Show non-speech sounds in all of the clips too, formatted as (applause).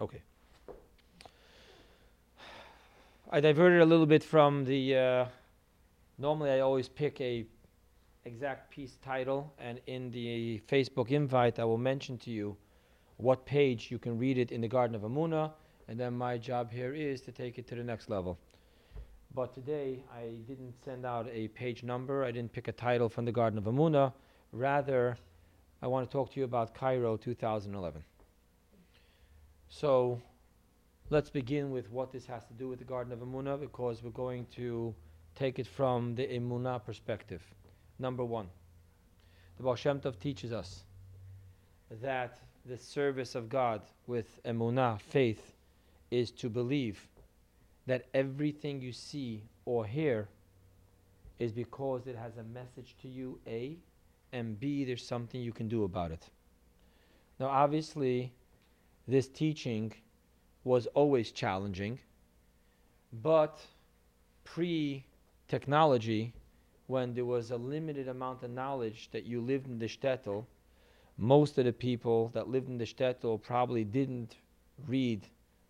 Okay. I diverted a little bit from the. Uh, normally, I always pick a exact piece title, and in the Facebook invite, I will mention to you what page you can read it in the Garden of Amuna, and then my job here is to take it to the next level. But today, I didn't send out a page number. I didn't pick a title from the Garden of Amuna. Rather, I want to talk to you about Cairo 2011. So, let's begin with what this has to do with the Garden of Emunah because we're going to take it from the Emunah perspective. Number one, the Baal Shem Tov teaches us that the service of God with Emunah, faith, is to believe that everything you see or hear is because it has a message to you, A, and B, there's something you can do about it. Now, obviously, this teaching was always challenging, but pre technology, when there was a limited amount of knowledge that you lived in the shtetl, most of the people that lived in the shtetl probably didn't read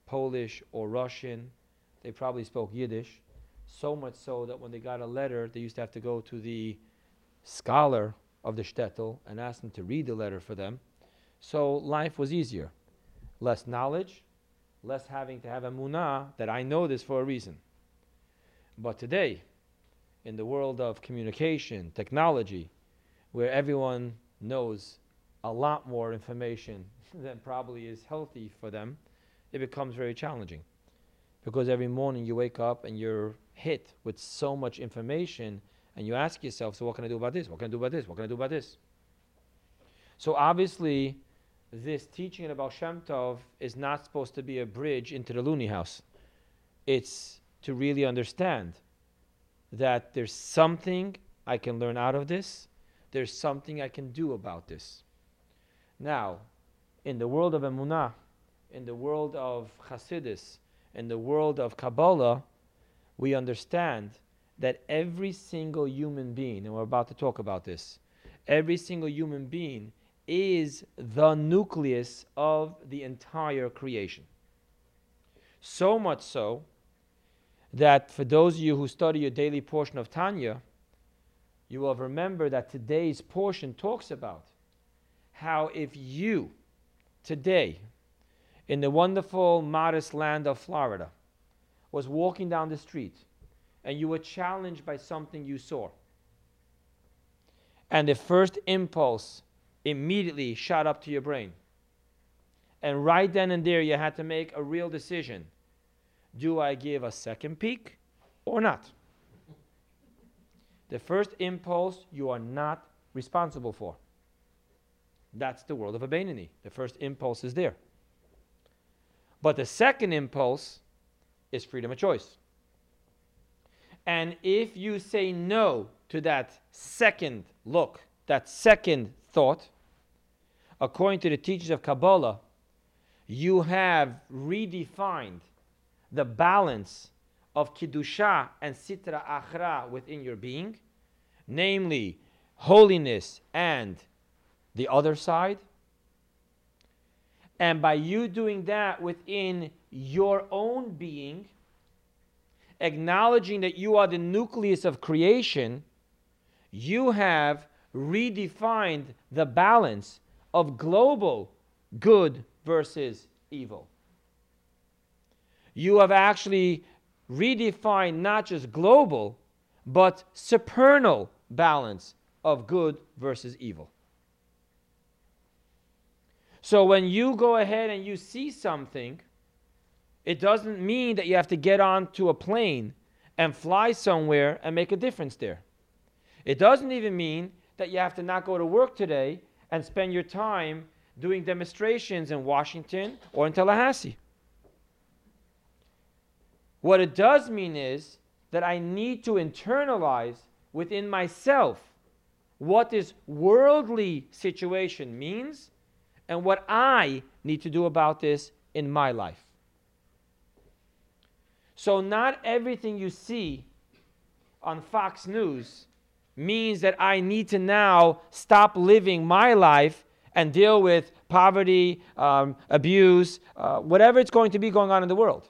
Polish or Russian. They probably spoke Yiddish. So much so that when they got a letter, they used to have to go to the scholar of the shtetl and ask them to read the letter for them. So life was easier. Less knowledge, less having to have a munah that I know this for a reason. But today, in the world of communication, technology, where everyone knows a lot more information (laughs) than probably is healthy for them, it becomes very challenging. Because every morning you wake up and you're hit with so much information, and you ask yourself, so what can I do about this? What can I do about this? What can I do about this? So obviously, this teaching about Shem Tov is not supposed to be a bridge into the loony house. It's to really understand that there's something I can learn out of this, there's something I can do about this. Now, in the world of Emunah, in the world of Hasidus, in the world of Kabbalah, we understand that every single human being, and we're about to talk about this, every single human being is the nucleus of the entire creation. So much so that for those of you who study your daily portion of Tanya, you will remember that today's portion talks about how if you today in the wonderful, modest land of Florida was walking down the street and you were challenged by something you saw, and the first impulse immediately shot up to your brain. And right then and there, you had to make a real decision. Do I give a second peek or not? The first impulse you are not responsible for. That's the world of a The first impulse is there. But the second impulse is freedom of choice. And if you say no to that second look, that second thought, according to the teachings of Kabbalah, you have redefined the balance of Kedusha and Sitra Achra within your being, namely holiness and the other side. And by you doing that within your own being, acknowledging that you are the nucleus of creation, you have redefined the balance of global good versus evil. You have actually redefined not just global, but supernal balance of good versus evil. So when you go ahead and you see something, it doesn't mean that you have to get onto a plane and fly somewhere and make a difference there. It doesn't even mean that you have to not go to work today and spend your time doing demonstrations in Washington or in Tallahassee. What it does mean is that I need to internalize within myself what this worldly situation means and what I need to do about this in my life. So, not everything you see on Fox News means that I need to now stop living my life and deal with poverty, um, abuse, uh, whatever it's going to be going on in the world.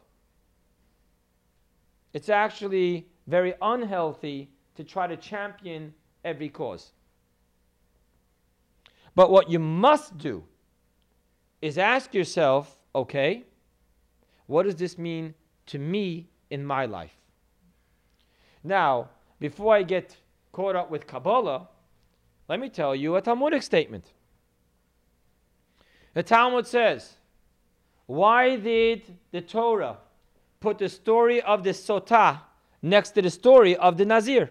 It's actually very unhealthy to try to champion every cause. But what you must do is ask yourself okay, what does this mean to me in my life? Now, before I get caught up with Kabbalah, let me tell you a Talmudic statement. The Talmud says, Why did the Torah put the story of the Sotah next to the story of the Nazir?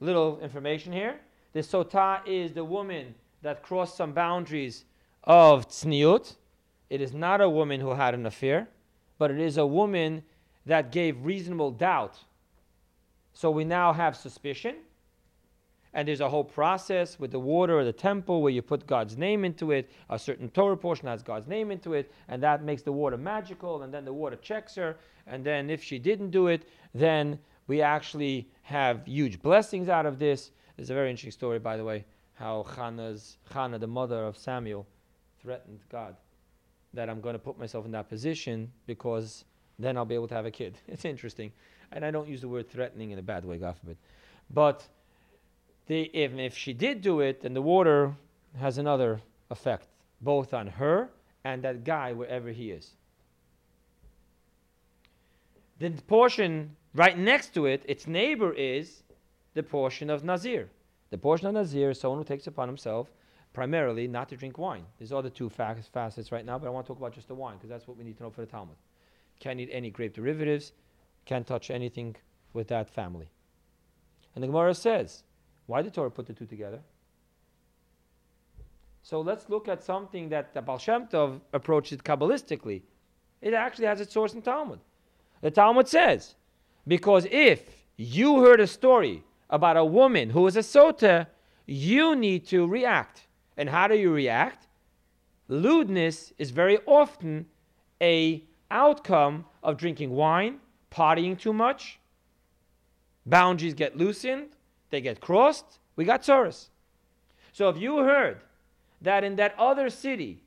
Little information here. The Sotah is the woman that crossed some boundaries of Tzniut. It is not a woman who had an affair, but it is a woman that gave reasonable doubt. So we now have suspicion. And there's a whole process with the water or the temple where you put God's name into it. A certain Torah portion has God's name into it, and that makes the water magical. And then the water checks her. And then if she didn't do it, then we actually have huge blessings out of this. There's a very interesting story, by the way, how Hannah's, Hannah, the mother of Samuel, threatened God that I'm going to put myself in that position because then I'll be able to have a kid. (laughs) It's interesting. And I don't use the word threatening in a bad way, God forbid. But the, if, if she did do it, then the water has another effect, both on her and that guy, wherever he is. The portion right next to it, its neighbor is the portion of Nazir. The portion of Nazir is someone who takes upon himself primarily not to drink wine. There's other two facets right now, but I want to talk about just the wine because that's what we need to know for the Talmud. Can't eat any grape derivatives, can't touch anything with that family. And the Gemara says, why did Torah put the two together? So let's look at something that the Baal Shem Tov approaches Kabbalistically. It actually has its source in Talmud. The Talmud says, because if you heard a story about a woman who is a sota, you need to react. And how do you react? Lewdness is very often a outcome of drinking wine, partying too much. Boundaries get loosened, they get crossed. We got tsuris. So if you heard that in that other city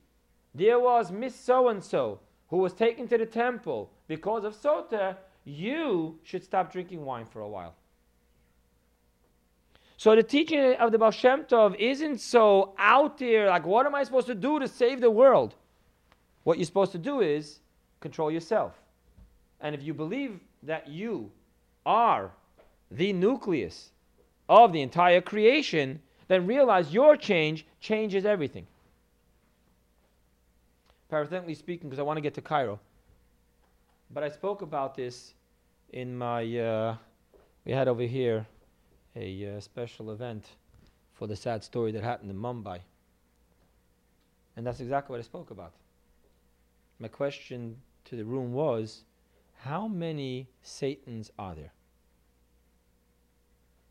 there was Miss So and so who was taken to the temple because of sota, you should stop drinking wine for a while. So the teaching of the Baal Shem Tov isn't so out there, like, what am I supposed to do to save the world? What you're supposed to do is control yourself. And if you believe that you are the nucleus of the entire creation, then realize your change changes everything. Parenthetically speaking, because I want to get to Cairo. But I spoke about this in my, uh, we had over here a uh, special event for the sad story that happened in Mumbai. And that's exactly what I spoke about. My question to the room was how many Satans are there?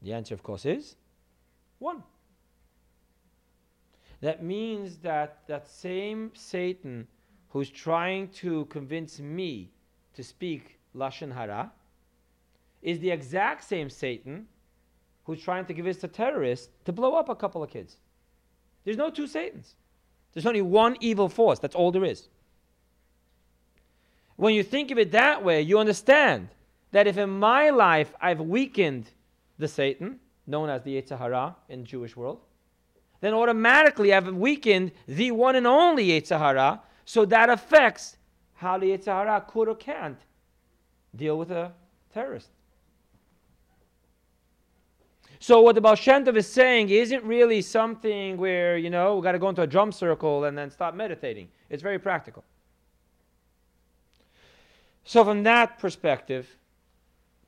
The answer, of course, is one. That means that that same Satan who's trying to convince me to speak Lashon Hara is the exact same Satan who's trying to convince the terrorists to blow up a couple of kids. There's no two Satans. There's only one evil force. That's all there is. When you think of it that way, you understand that if in my life I've weakened the Satan, known as the Yetzer Hara in Jewish world, then automatically I've weakened the one and only Yetzer Hara, so that affects how the Yetzer Hara could or can't deal with a terrorist. So what the Baal Shem Tov is saying isn't really something where, you know, we've got to go into a drum circle and then stop meditating. It's very practical. So from that perspective,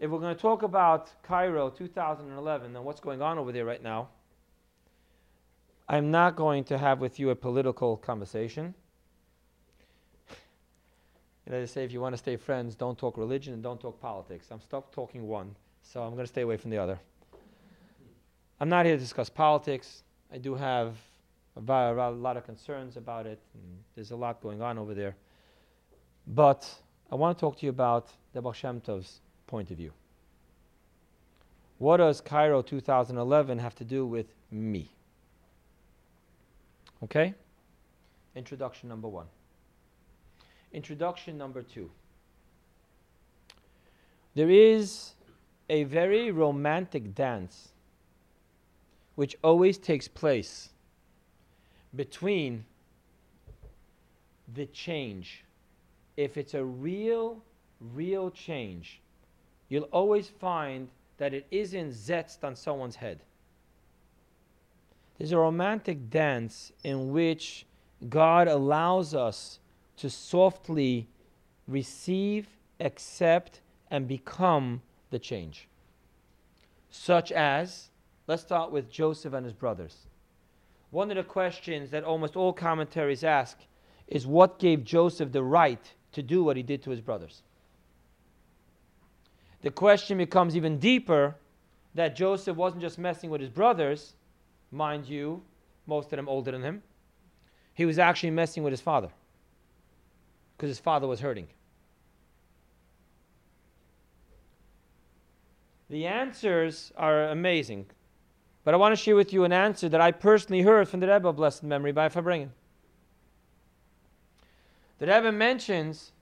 if we're going to talk about Cairo 2011 and what's going on over there right now, I'm not going to have with you a political conversation. (laughs) Know, they say if you want to stay friends, don't talk religion and don't talk politics. I'm stuck talking one, so I'm going to stay away from the other. I'm not here to discuss politics. I do have a, a lot of concerns about it. there's a lot going on over there. But I want to talk to you about the Shem Tov's point of view. What does Cairo 2011 have to do with me? Okay? Introduction number one. Introduction number two. There is a very romantic dance which always takes place between the change. If it's a real, real change, you'll always find that it isn't zetzt on someone's head. There's a romantic dance in which God allows us to softly receive, accept, and become the change. Such as, let's start with Joseph and his brothers. One of the questions that almost all commentaries ask is what gave Joseph the right to do what he did to his brothers? The question becomes even deeper that Joseph wasn't just messing with his brothers, mind you, most of them older than him. He was actually messing with his father because his father was hurting. The answers are amazing, but I want to share with you an answer that I personally heard from the Rebbe of Blessed Memory by Farbrengen. The Rebbe mentions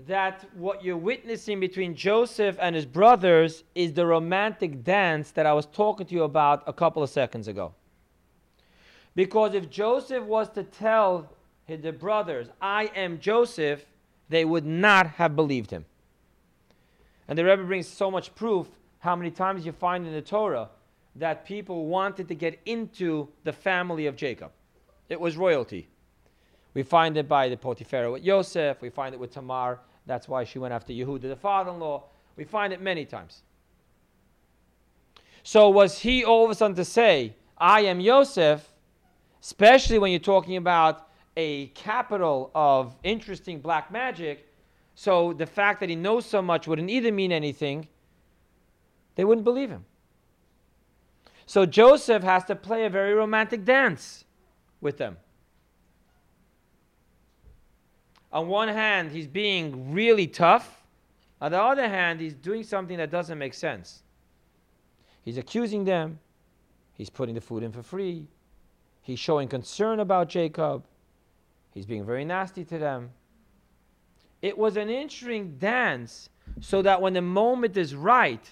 that what you're witnessing between Joseph and his brothers is the romantic dance that I was talking to you about a couple of seconds ago. Because if Joseph was to tell the brothers, I am Joseph, they would not have believed him. And the Rebbe brings so much proof how many times you find in the Torah that people wanted to get into the family of Jacob. It was royalty. We find it by the Potiphar with Yosef, we find it with Tamar that's why she went after Yehuda, the father in law. We find it many times. So, was he all of a sudden to say, I am Yosef, especially when you're talking about a capital of interesting black magic? So, the fact that he knows so much wouldn't either mean anything, they wouldn't believe him. So, Joseph has to play a very romantic dance with them. On one hand, he's being really tough. On the other hand, he's doing something that doesn't make sense. He's accusing them. He's putting the food in for free. He's showing concern about Jacob. He's being very nasty to them. It was an interesting dance so that when the moment is right,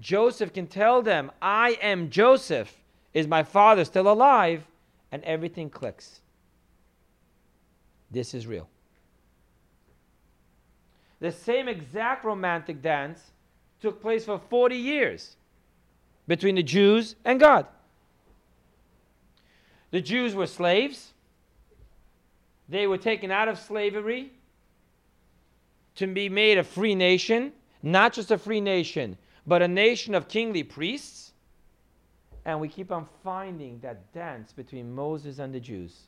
Joseph can tell them, I am Joseph. Is my father still alive? And everything clicks. This is real. The same exact romantic dance took place for 40 years between the Jews and God. The Jews were slaves. They were taken out of slavery to be made a free nation, not just a free nation, but a nation of kingly priests. And we keep on finding that dance between Moses and the Jews.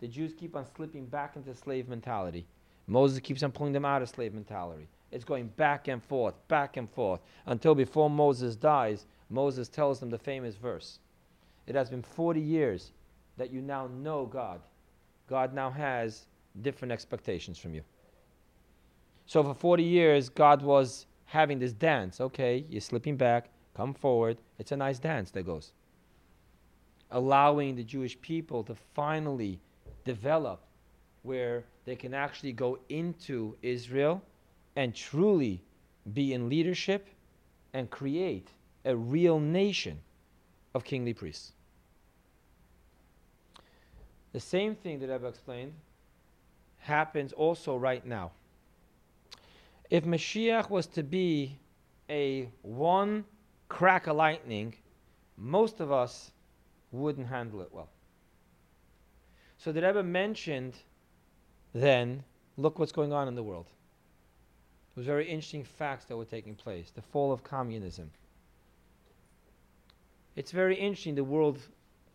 The Jews keep on slipping back into slave mentality. Moses keeps on pulling them out of slave mentality. It's going back and forth, back and forth, until before Moses dies, Moses tells them the famous verse. It has been 40 years that you now know God. God now has different expectations from you. So for 40 years, God was having this dance. Okay, you're slipping back, come forward. It's a nice dance that goes. Allowing the Jewish people to finally develop where they can actually go into Israel and truly be in leadership and create a real nation of kingly priests. The same thing that I've explained happens also right now. If Mashiach was to be a one crack of lightning, most of us wouldn't handle it well. So the Rebbe mentioned then look what's going on in the world. Those very interesting facts that were taking place. The fall of communism. It's very interesting the world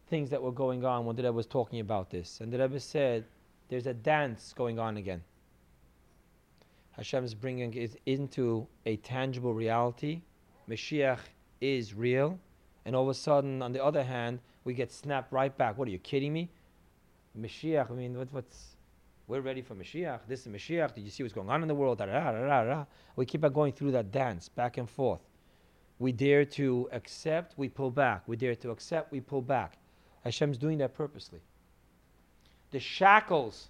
things that were going on when the Rebbe was talking about this. And the Rebbe said there's a dance going on again. Hashem is bringing it into a tangible reality. Mashiach is real. And all of a sudden, on the other hand, we get snapped right back. What are you kidding me? Mashiach, I mean, what, what's we're ready for Mashiach. This is Mashiach. Did you see what's going on in the world? We keep on going through that dance back and forth. We dare to accept, we pull back. We dare to accept, we pull back. Hashem's doing that purposely. The shackles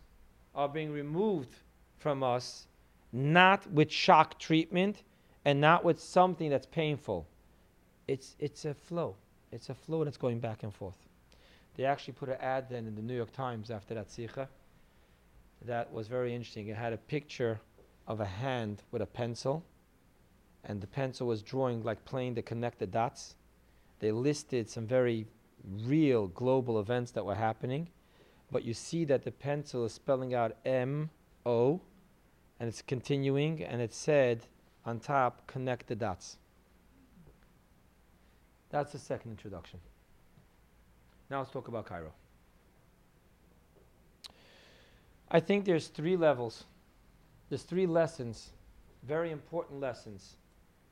are being removed from us, not with shock treatment and not with something that's painful. It's, it's a flow. It's a flow that's going back and forth. They actually put an ad then in the New York Times after that sikha. That was very interesting. It had a picture of a hand with a pencil, and the pencil was drawing like playing the connected dots. They listed some very real global events that were happening, but you see that the pencil is spelling out M O, and it's continuing, and it said on top, connect the dots. That's the second introduction. Now let's talk about Cairo. I think there's three levels, there's three lessons, very important lessons,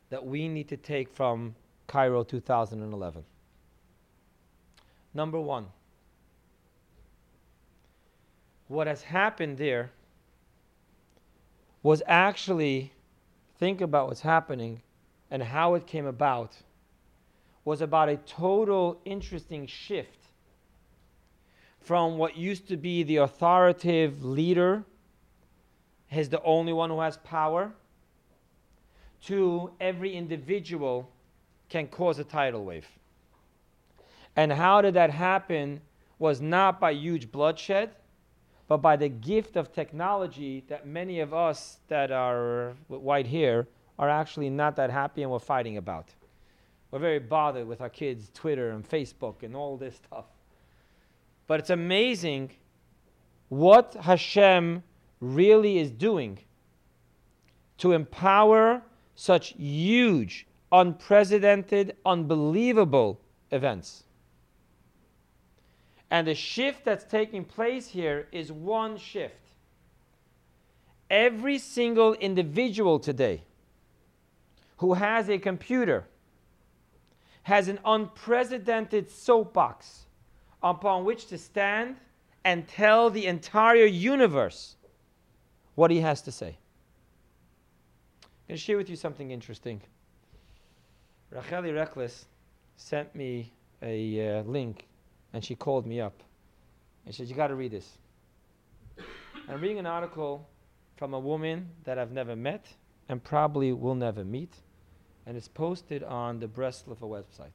that we need to take from Cairo 2011. Number one, what has happened there was actually, think about what's happening and how it came about, was about a total interesting shift from what used to be the authoritative leader, is the only one who has power, to every individual can cause a tidal wave. And how did that happen was not by huge bloodshed, but by the gift of technology that many of us that are white hair are actually not that happy and we're fighting about. We're very bothered with our kids' Twitter and Facebook and all this stuff. But it's amazing what Hashem really is doing to empower such huge, unprecedented, unbelievable events. And the shift that's taking place here is one shift. Every single individual today who has a computer has an unprecedented soapbox upon which to stand and tell the entire universe what he has to say. I'm going to share with you something interesting. Racheli Reckless sent me a uh, link and she called me up and said, You got to read this. I'm reading an article from a woman that I've never met and probably will never meet, and it's posted on the Breslov website.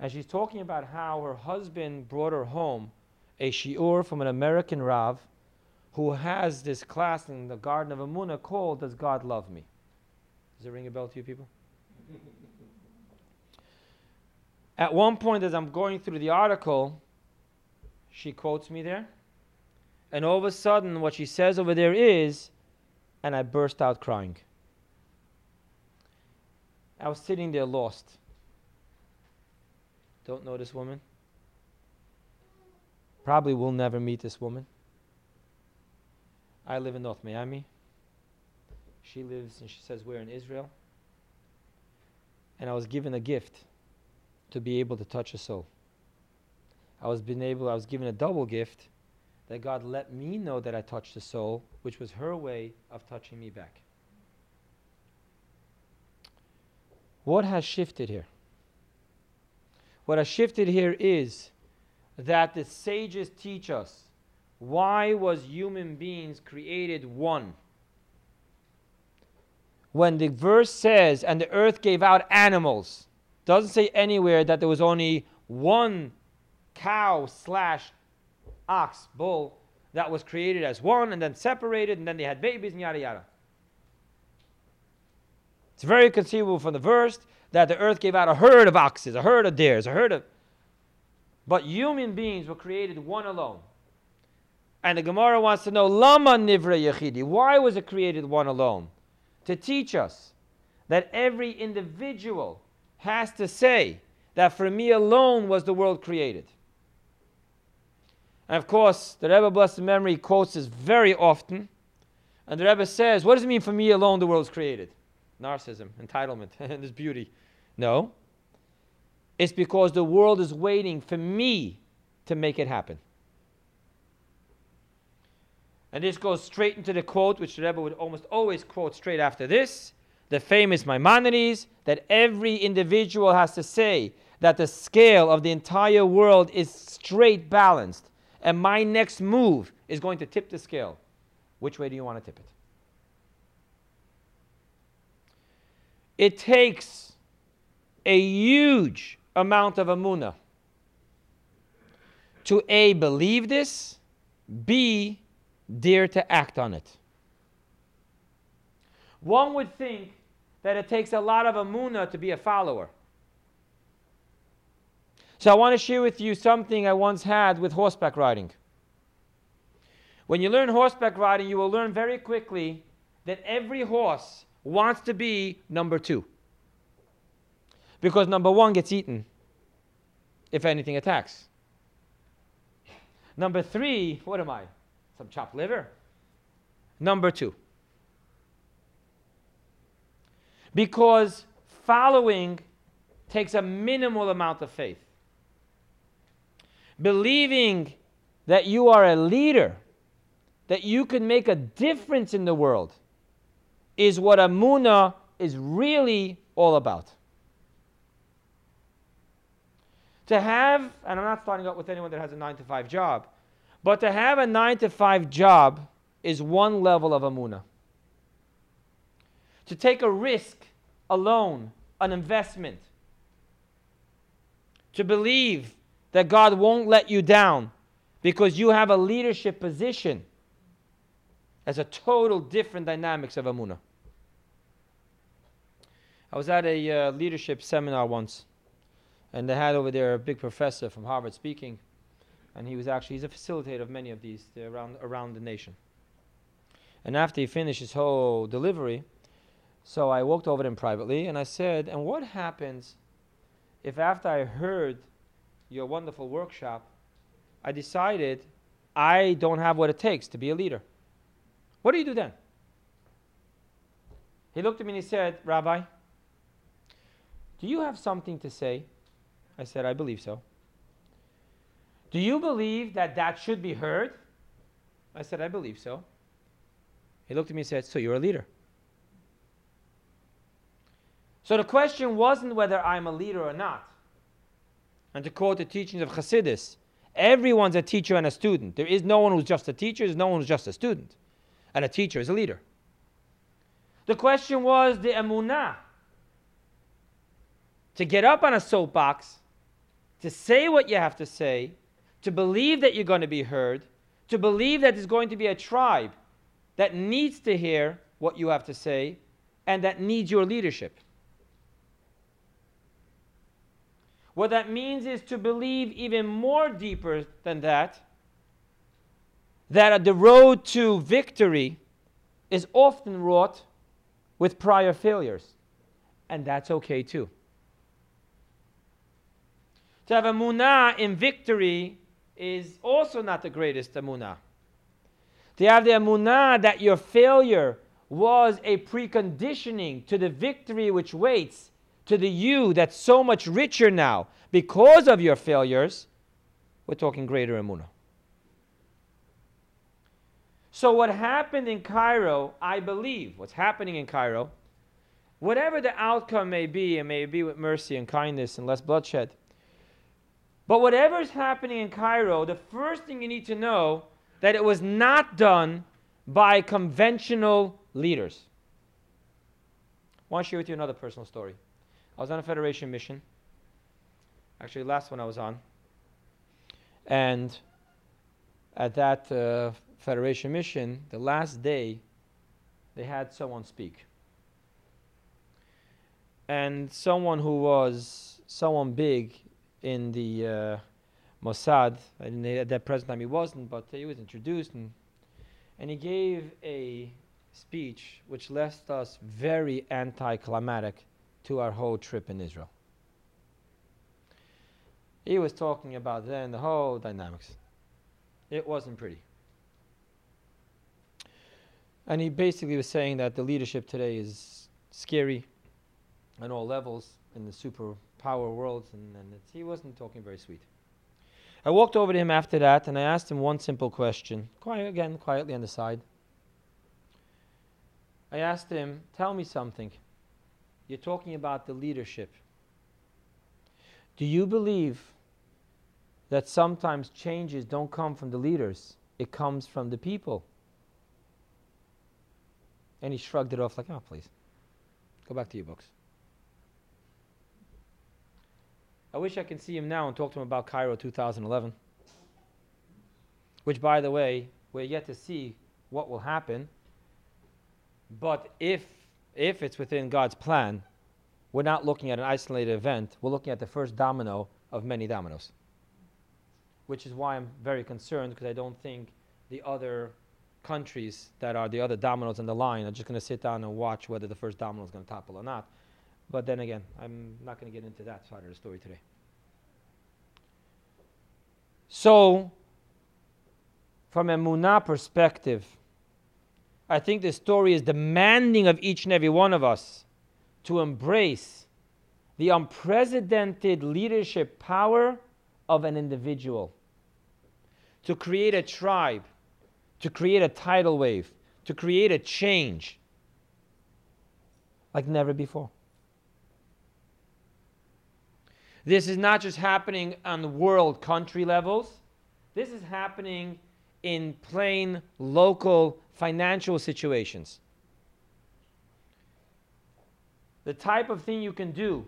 And she's talking about how her husband brought her home a shiur from an American Rav who has this class in the Garden of Emunah called Does God Love Me? Does it ring a bell to you people? (laughs) At one point, as I'm going through the article, she quotes me there. And all of a sudden, what she says over there is, and I burst out crying. I was sitting there lost. Don't know this woman. Probably will never meet this woman. I live in North Miami. She lives, and she says, we're in Israel. And I was given a gift to be able to touch a soul. I was been able, I was given a double gift that God let me know that I touched a soul, which was her way of touching me back. What has shifted here? What has shifted here is that the sages teach us why was human beings created one? When the verse says, and the earth gave out animals, doesn't say anywhere that there was only one cow slash ox, bull, that was created as one and then separated and then they had babies and yada yada. It's very conceivable from the verse that the earth gave out a herd of oxes, a herd of deers, a herd of. But human beings were created one alone. And the Gemara wants to know, Lama Nivra Yechidi. Why was it created one alone? To teach us that every individual has to say that for me alone was the world created. And of course, the Rebbe, blessed memory, quotes this very often. And the Rebbe says, What does it mean for me alone the world's created? Narcissism, entitlement, (laughs) and this beauty. No. It's because the world is waiting for me to make it happen. And this goes straight into the quote, which the Rebbe would almost always quote straight after this the famous Maimonides, that every individual has to say that the scale of the entire world is straight balanced. and my next move is going to tip the scale. Which way do you want to tip it? It takes a huge amount of amuna to A, believe this, B, dare to act on it. One would think that it takes a lot of amuna to be a follower. So I want to share with you something I once had with horseback riding. When you learn horseback riding, you will learn very quickly that every horse wants to be number two. Because number one gets eaten if anything attacks. Number three, what am I? Some chopped liver. Number two. Because following takes a minimal amount of faith. Believing that you are a leader, that you can make a difference in the world, is what Amuna is really all about. To have, and I'm not starting out with anyone that has a nine to five job, but to have a nine to five job is one level of Amuna. To take a risk, a loan, an investment, to believe that God won't let you down because you have a leadership position as a total different dynamics of Amuna. I was at a uh, leadership seminar once and they had over there a big professor from Harvard speaking, and he was actually he's a facilitator of many of these uh, around around the nation. And after he finished his whole delivery, so I walked over to him privately and I said, "And what happens if after I heard your wonderful workshop, I decided I don't have what it takes to be a leader? What do you do then?" He looked at me and he said, "Rabbi, do you have something to say?" I said, I believe so. Do you believe that that should be heard? I said, I believe so. He looked at me and said, So you're a leader. So the question wasn't whether I'm a leader or not. And to quote the teachings of Hasidus, everyone's a teacher and a student. There is no one who's just a teacher, there's no one who's just a student. And a teacher is a leader. The question was the emunah. To get up on a soapbox to say what you have to say, to believe that you're going to be heard, to believe that there's going to be a tribe that needs to hear what you have to say and that needs your leadership. What that means is to believe even more deeper than that, that the road to victory is often wrought with prior failures. And that's okay too. To have a munah in victory is also not the greatest amunah. To have the amunah that your failure was a preconditioning to the victory which waits, to the you that's so much richer now because of your failures, we're talking greater amunah. So, what happened in Cairo, I believe, what's happening in Cairo, whatever the outcome may be, it may be with mercy and kindness and less bloodshed, but whatever is happening in Cairo, the first thing you need to know that it was not done by conventional leaders. I want to share with you another personal story. I was on a Federation mission. Actually, last one I was on. And at that uh, Federation mission, the last day, they had someone speak. And someone who was someone big in the uh, Mossad. And at that present time he wasn't, but he was introduced and, and he gave a speech which left us very anticlimactic to our whole trip in Israel. He was talking about then the whole dynamics. It wasn't pretty. And he basically was saying that the leadership today is scary on all levels in the super power worlds, and, and he wasn't talking very sweet. I walked over to him after that and I asked him one simple question, quiet again, quietly on the side. I asked him, Tell me something. You're talking about the leadership. Do you believe that sometimes changes don't come from the leaders, it comes from the people. And he shrugged it off like, oh, please. Go back to your books. I wish I could see him now and talk to him about Cairo 2011. Which, by the way, we're yet to see what will happen. But if, if it's within God's plan, we're not looking at an isolated event. We're looking at the first domino of many dominoes. Which is why I'm very concerned because I don't think the other countries that are the other dominoes in the line are just going to sit down and watch whether the first domino is going to topple or not. But then again, I'm not going to get into that side of the story today. So, from a Munah perspective, I think the story is demanding of each and every one of us to embrace the unprecedented leadership power of an individual, to create a tribe, to create a tidal wave, to create a change like never before. This is not just happening on the world country levels. This is happening in plain local financial situations. The type of thing you can do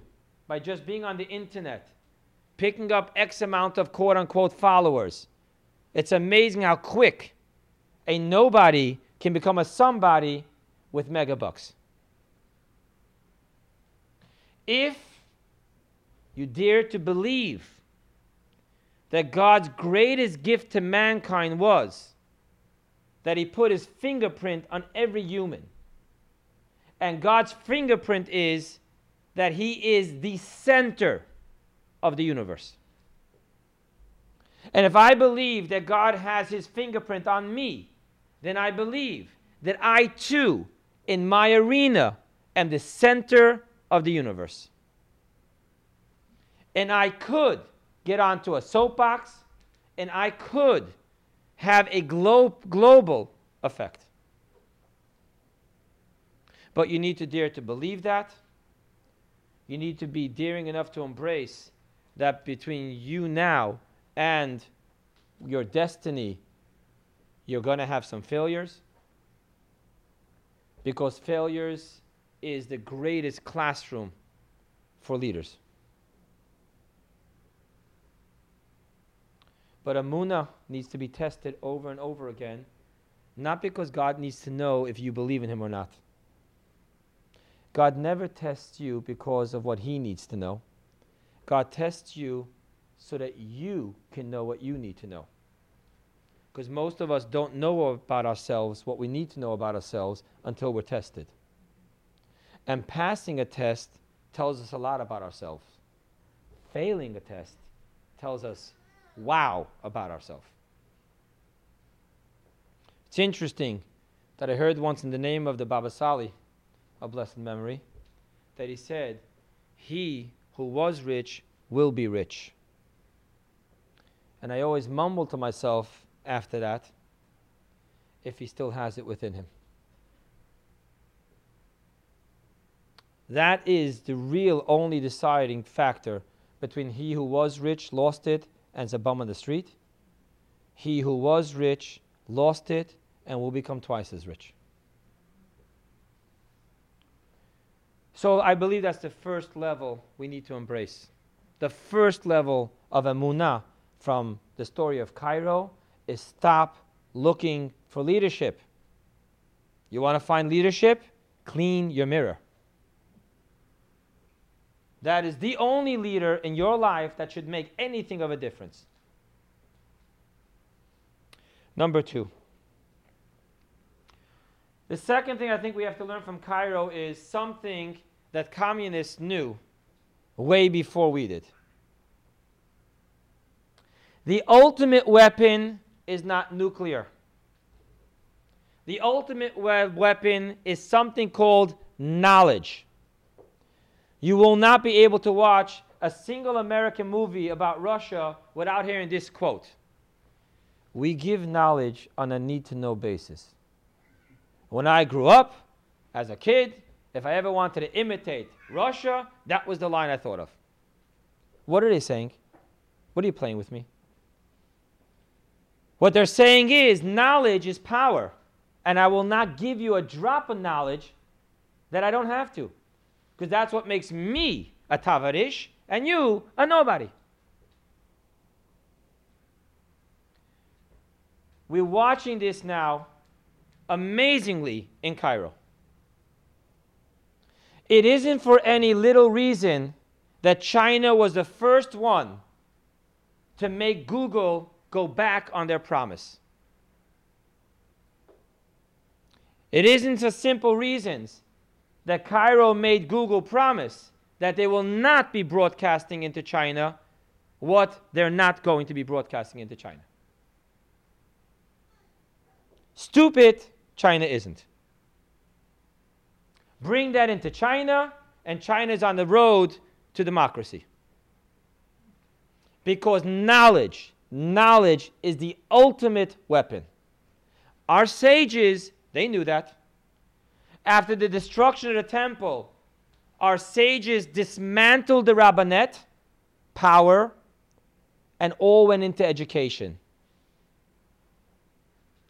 by just being on the internet, picking up X amount of quote unquote followers. It's amazing how quick a nobody can become a somebody with megabucks. If you dare to believe that God's greatest gift to mankind was that He put His fingerprint on every human. And God's fingerprint is that He is the center of the universe. And if I believe that God has His fingerprint on me, then I believe that I too, in my arena, am the center of the universe. And I could get onto a soapbox and I could have a glo- global effect. But you need to dare to believe that. You need to be daring enough to embrace that between you now and your destiny, you're going to have some failures. Because failures is the greatest classroom for leaders. But Amuna needs to be tested over and over again, not because God needs to know if you believe in Him or not. God never tests you because of what He needs to know. God tests you so that you can know what you need to know. Because most of us don't know about ourselves what we need to know about ourselves until we're tested. And passing a test tells us a lot about ourselves. Failing a test tells us wow about ourselves. It's interesting that I heard once in the name of the Baba Sali, a blessed memory, that he said, He who was rich will be rich. And I always mumble to myself after that, if he still has it within him. That is the real only deciding factor between he who was rich, lost it, and is a bum on the street. He who was rich lost it and will become twice as rich. So I believe that's the first level we need to embrace. The first level of Emunah from the story of Cairo is stop looking for leadership. You want to find leadership? Clean your mirror. That is the only leader in your life that should make anything of a difference. Number two. The second thing I think we have to learn from Cairo is something that communists knew way before we did. The ultimate weapon is not nuclear. The ultimate we- weapon is something called knowledge. You will not be able to watch a single American movie about Russia without hearing this quote We give knowledge on a need to know basis. When I grew up as a kid, if I ever wanted to imitate Russia, that was the line I thought of. What are they saying? What are you playing with me? What they're saying is knowledge is power, and I will not give you a drop of knowledge that I don't have to, because that's what makes me a tavarish and you a nobody. We're watching this now amazingly in Cairo. It isn't for any little reason that China was the first one to make Google go back on their promise. It isn't for simple reasons that Cairo made Google promise that they will not be broadcasting into China what they're not going to be broadcasting into China. Stupid, China isn't. Bring that into China, and China is on the road to democracy. Because knowledge, knowledge is the ultimate weapon. Our sages, they knew that. After the destruction of the temple, our sages dismantled the rabbinate, power, and all went into education.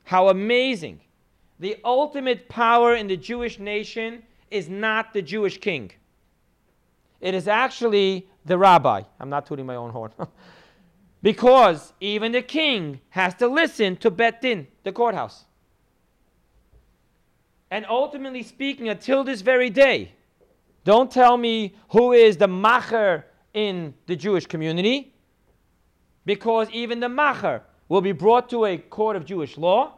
How amazing! The ultimate power in the Jewish nation is not the Jewish king. It is actually the rabbi. I'm not tooting my own horn. (laughs) because even the king has to listen to Bet Din, the courthouse. And ultimately speaking, until this very day, don't tell me who is the macher in the Jewish community, because even the macher will be brought to a court of Jewish law,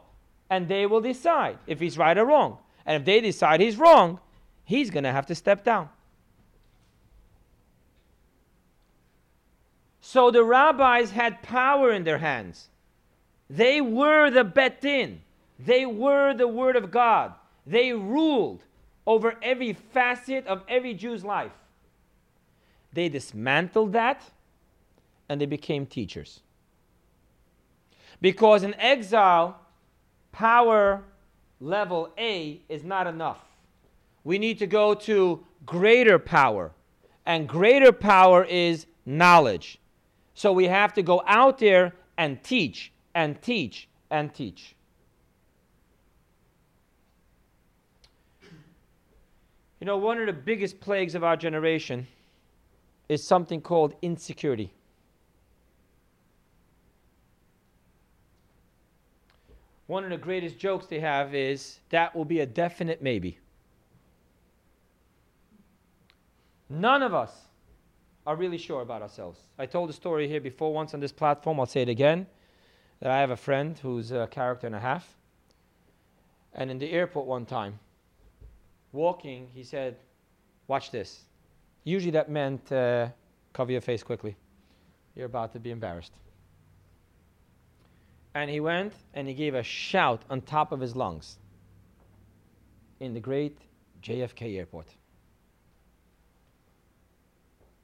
and they will decide if he's right or wrong. And if they decide he's wrong, he's going to have to step down. So the rabbis had power in their hands. They were the Bet Din. They were the Word of God. They ruled over every facet of every Jew's life. They dismantled that and they became teachers. Because in exile, power level A is not enough. We need to go to greater power, and greater power is knowledge. So we have to go out there and teach and teach and teach. You know, one of the biggest plagues of our generation is something called insecurity. One of the greatest jokes they have is that will be a definite maybe. None of us are really sure about ourselves. I told the story here before once on this platform, I'll say it again. That I have a friend who's a character and a half. And in the airport one time, walking, he said, Watch this. Usually that meant uh, cover your face quickly. You're about to be embarrassed. And he went and he gave a shout on top of his lungs in the great JFK airport.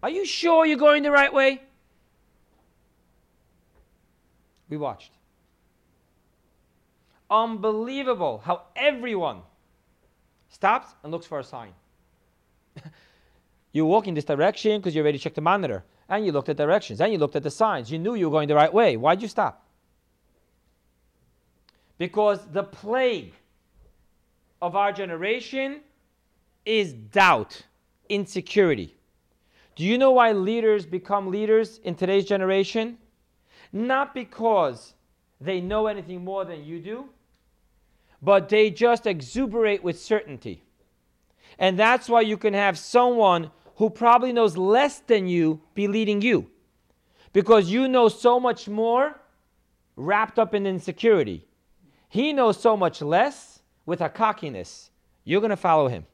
Are you sure you're going the right way? We watched. Unbelievable how everyone stops and looks for a sign. (laughs) you walk in this direction because you already checked the monitor, and you looked at directions, and you looked at the signs. You knew you were going the right way. Why'd you stop? Because the plague of our generation is doubt, insecurity. Do you know why leaders become leaders in today's generation? Not because they know anything more than you do, but they just exuberate with certainty. And that's why you can have someone who probably knows less than you be leading you. Because you know so much more wrapped up in insecurity. He knows so much less with a cockiness. You're going to follow him.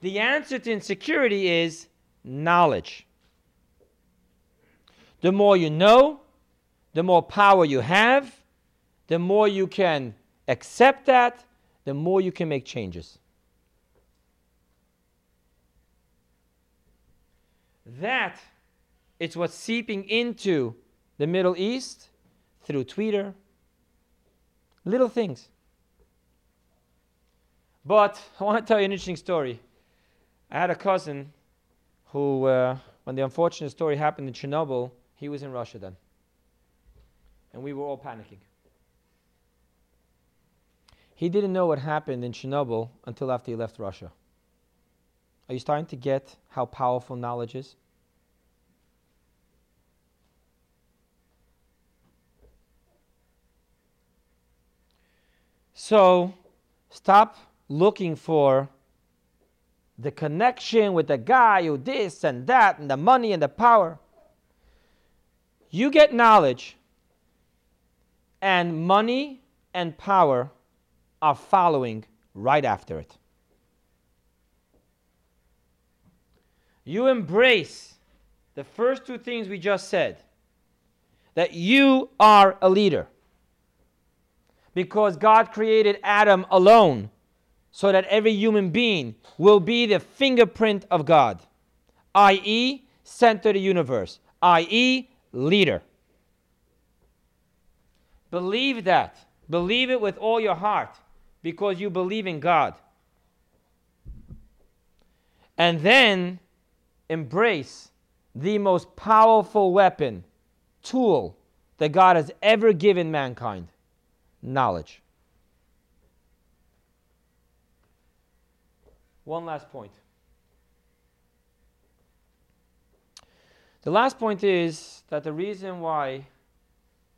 The answer to insecurity is knowledge. The more you know, the more power you have, the more you can accept that, the more you can make changes. That is what's seeping into the Middle East through Twitter. Little things. But I want to tell you an interesting story. I had a cousin who, uh, when the unfortunate story happened in Chernobyl, He was in Russia then. And we were all panicking. He didn't know what happened in Chernobyl until after he left Russia. Are you starting to get how powerful knowledge is? So, stop looking for the connection with the guy who this and that and the money and the power. You get knowledge, and money and power are following right after it. You embrace the first two things we just said that you are a leader because God created Adam alone so that every human being will be the fingerprint of God, i.e., center of the universe, i.e., leader. Believe that. Believe it with all your heart because you believe in God. And then embrace the most powerful weapon, tool that God has ever given mankind knowledge. One last point. The last point is that the reason why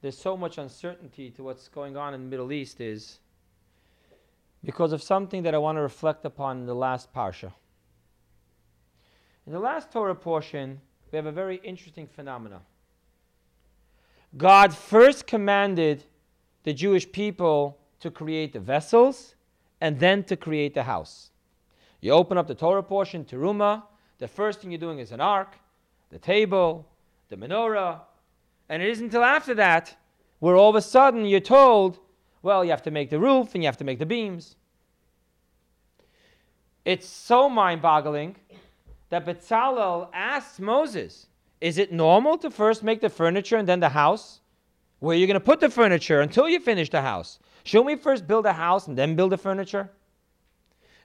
there's so much uncertainty to what's going on in the Middle East is because of something that I want to reflect upon in the last parsha. In the last Torah portion, we have a very interesting phenomena. God first commanded the Jewish people to create the vessels and then to create the house. You open up the Torah portion, Teruma, the first thing you're doing is an ark, the table, the menorah, and it isn't until after that where all of a sudden you're told, well, you have to make the roof and you have to make the beams. It's so mind boggling that Bezalel asks Moses, Is it normal to first make the furniture and then the house? Where are you going to put the furniture until you finish the house? Shouldn't we first build a house and then build the furniture?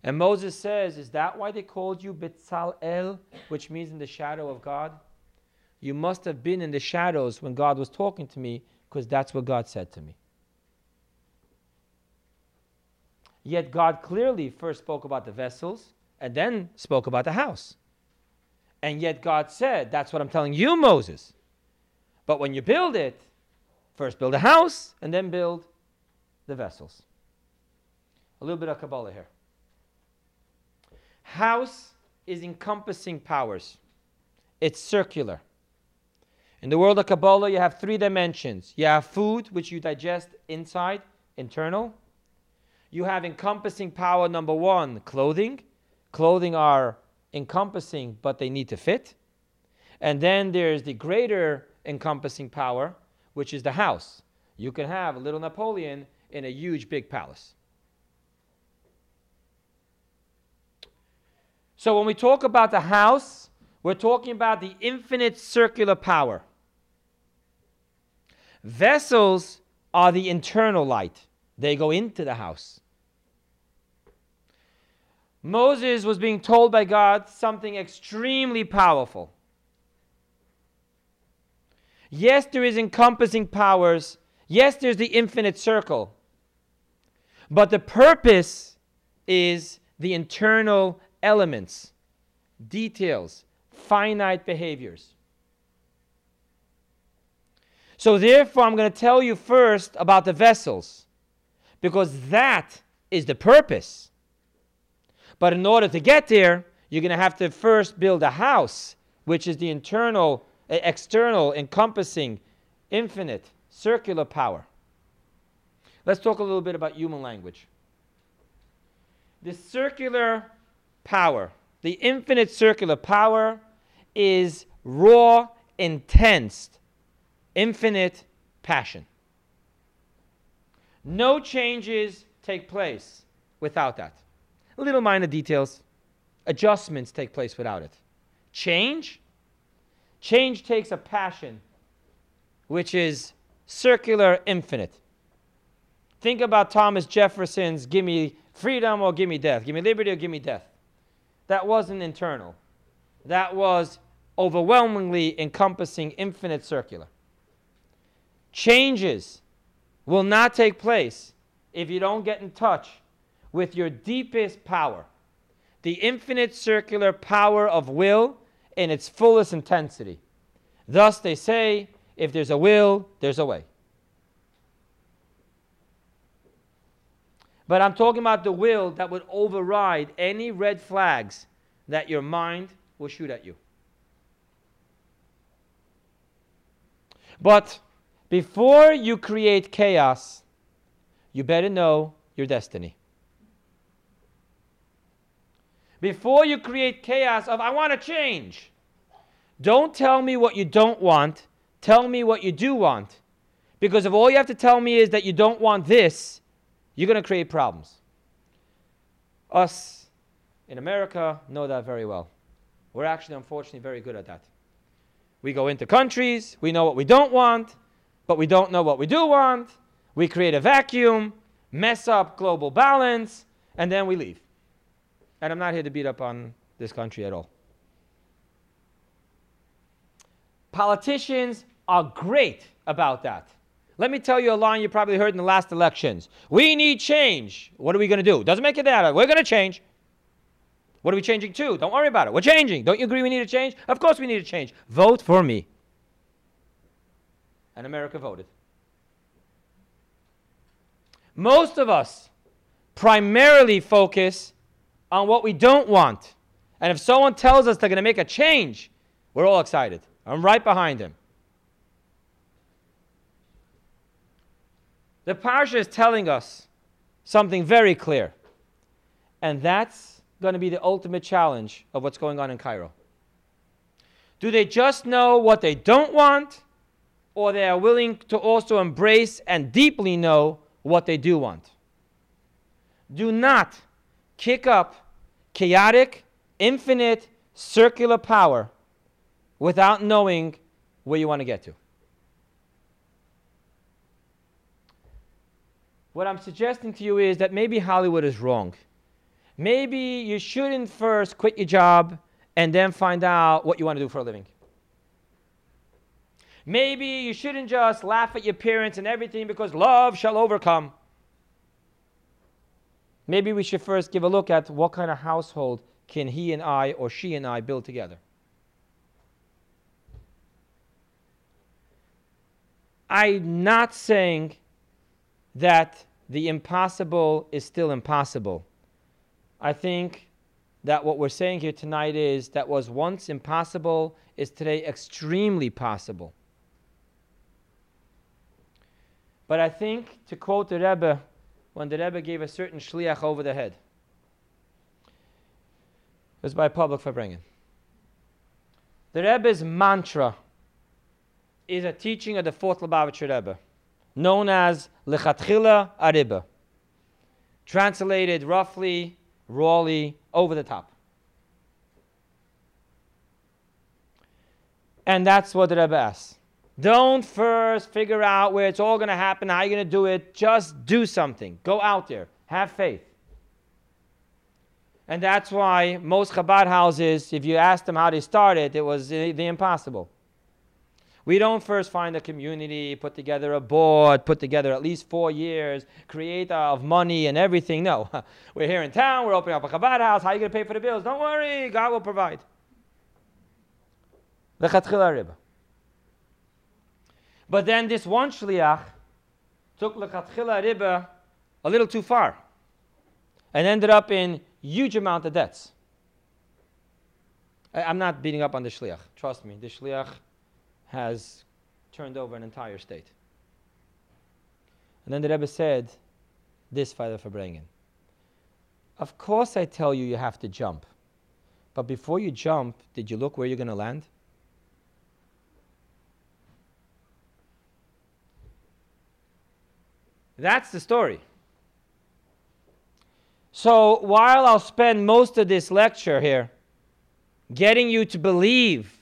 And Moses says, Is that why they called you Betzalel, which means in the shadow of God? You must have been in the shadows when God was talking to me, because that's what God said to me. Yet God clearly first spoke about the vessels and then spoke about the house. And yet God said, That's what I'm telling you, Moses. But when you build it, first build a house and then build the vessels. A little bit of Kabbalah here. House is encompassing powers, it's circular. In the world of Kabbalah, you have three dimensions. You have food, which you digest inside, internal. You have encompassing power number one, clothing. Clothing are encompassing, but they need to fit. And then there's the greater encompassing power, which is the house. You can have a little Napoleon in a huge big palace. So when we talk about the house, we're talking about the infinite circular power. Vessels are the internal light, they go into the house. Moses was being told by God something extremely powerful. Yes, there is encompassing powers. Yes, there's the infinite circle. But the purpose is the internal elements, details, finite behaviors. So, therefore, I'm going to tell you first about the vessels, because that is the purpose. But in order to get there, you're going to have to first build a house, which is the internal, external, encompassing, infinite, circular power. Let's talk a little bit about human language. The circular power, the infinite circular power, is raw, intense, infinite passion. No changes take place without that. Little minor details, adjustments take place without it. Change, change takes a passion which is circular, infinite. Think about Thomas Jefferson's give me freedom or give me death, give me liberty or give me death. That wasn't internal, that was overwhelmingly encompassing infinite circular. Changes will not take place if you don't get in touch with your deepest power, the infinite circular power of will in its fullest intensity. Thus, they say, if there's a will, there's a way. But I'm talking about the will that would override any red flags that your mind will shoot at you. But before you create chaos, you better know your destiny. Before you create chaos of, I want to change, don't tell me what you don't want. Tell me what you do want. Because if all you have to tell me is that you don't want this, you're going to create problems. Us in America know that very well. We're actually, unfortunately, very good at that. We go into countries, we know what we don't want, but we don't know what we do want. We create a vacuum, mess up global balance, and then we leave. And I'm not here to beat up on this country at all. Politicians are great about that. Let me tell you a line you probably heard in the last elections. We need change. What are we going to do? Doesn't make it that. We're going to change. What are we changing to? Don't worry about it. We're changing. Don't you agree we need a change? Of course we need a change. Vote for me. And America voted. Most of us primarily focus on what we don't want. And if someone tells us they're going to make a change, we're all excited. I'm right behind him. The parsha is telling us something very clear. And that's going to be the ultimate challenge of what's going on in Cairo. Do they just know what they don't want, or they are willing to also embrace and deeply know what they do want? Do not kick up chaotic, infinite, circular power without knowing where you want to get to. What I'm suggesting to you is that maybe Hollywood is wrong. Maybe you shouldn't first quit your job and then find out what you want to do for a living. Maybe you shouldn't just laugh at your parents and everything because love shall overcome. Maybe we should first give a look at what kind of household can he and I or she and I build together. I'm not saying that the impossible is still impossible. I think that what we're saying here tonight is that was once impossible is today extremely possible. But I think, to quote the Rebbe, when the Rebbe gave a certain shliach over the head, it was by public Farbrengen. The Rebbe's mantra is a teaching of the fourth Lubavitcher Rebbe, known as Lechatchila Ariba, translated roughly, rawly, over the top. And that's what the Rebbe asks. Don't first figure out where it's all going to happen, how you're going to do it. Just do something. Go out there. Have faith. And that's why most Chabad houses, if you ask them how they started, it was the, the impossible. We don't first find a community, put together a board, put together at least four years, create uh, of money and everything. No, (laughs) we're here in town, we're opening up a Chabad house. How are you going to pay for the bills? Don't worry, God will provide. But then this one shliach took lechatchila riba a little too far and ended up in huge amount of debts. I'm not beating up on the shliach. Trust me, the shliach has turned over an entire state. And then the Rebbe said, this Father Farbrengen. Of course I tell you you have to jump. But before you jump, did you look where you're going to land? That's the story. So while I'll spend most of this lecture here getting you to believe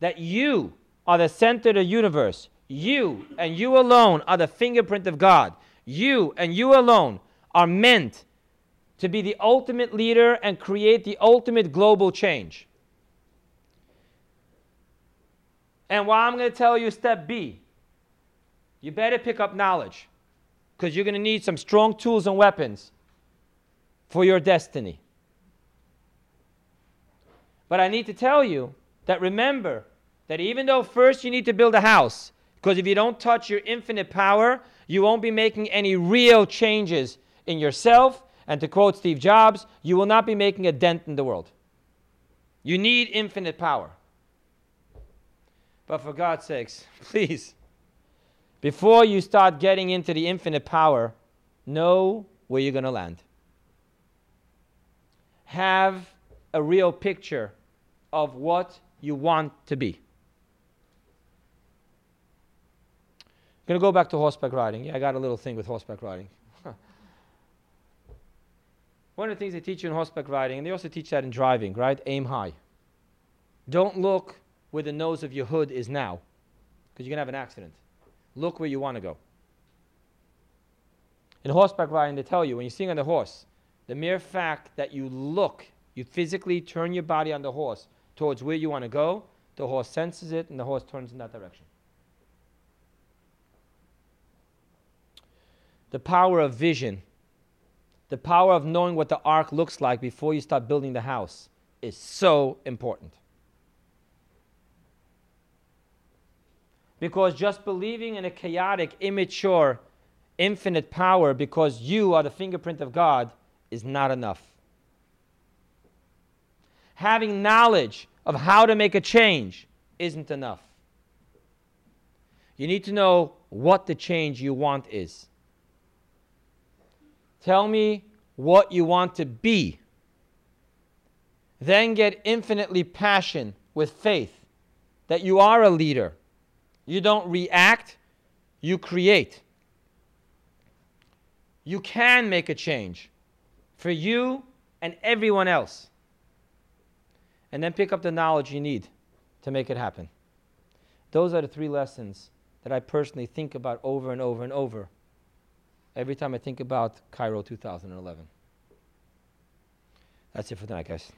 that you are the center of the universe. You and you alone are the fingerprint of God. You and you alone are meant to be the ultimate leader and create the ultimate global change. And while I'm going to tell you step B, you better pick up knowledge because you're going to need some strong tools and weapons for your destiny. But I need to tell you that remember that even though first you need to build a house, because if you don't touch your infinite power, you won't be making any real changes in yourself. And to quote Steve Jobs, you will not be making a dent in the world. You need infinite power. But for God's sakes, (laughs) please, before you start getting into the infinite power, know where you're going to land. Have a real picture of what you want to be. Going to go back to horseback riding. Yeah, I got a little thing with horseback riding. One of the things they teach you in horseback riding, and they also teach that in driving, right? Aim high. Don't look where the nose of your hood is now, because you're going to have an accident. Look where you want to go. In horseback riding, they tell you when you're sitting on the horse, the mere fact that you look, you physically turn your body on the horse towards where you want to go, the horse senses it and the horse turns in that direction. The power of vision, the power of knowing what the ark looks like before you start building the house is so important. Because just believing in a chaotic, immature, infinite power because you are the fingerprint of God is not enough. Having knowledge of how to make a change isn't enough. You need to know what the change you want is. Tell me what you want to be. Then get infinitely passion with faith that you are a leader. You don't react, you create. You can make a change for you and everyone else. And then pick up the knowledge you need to make it happen. Those are the three lessons that I personally think about over and over and over every time I think about Cairo 2011. That's it for tonight, guys.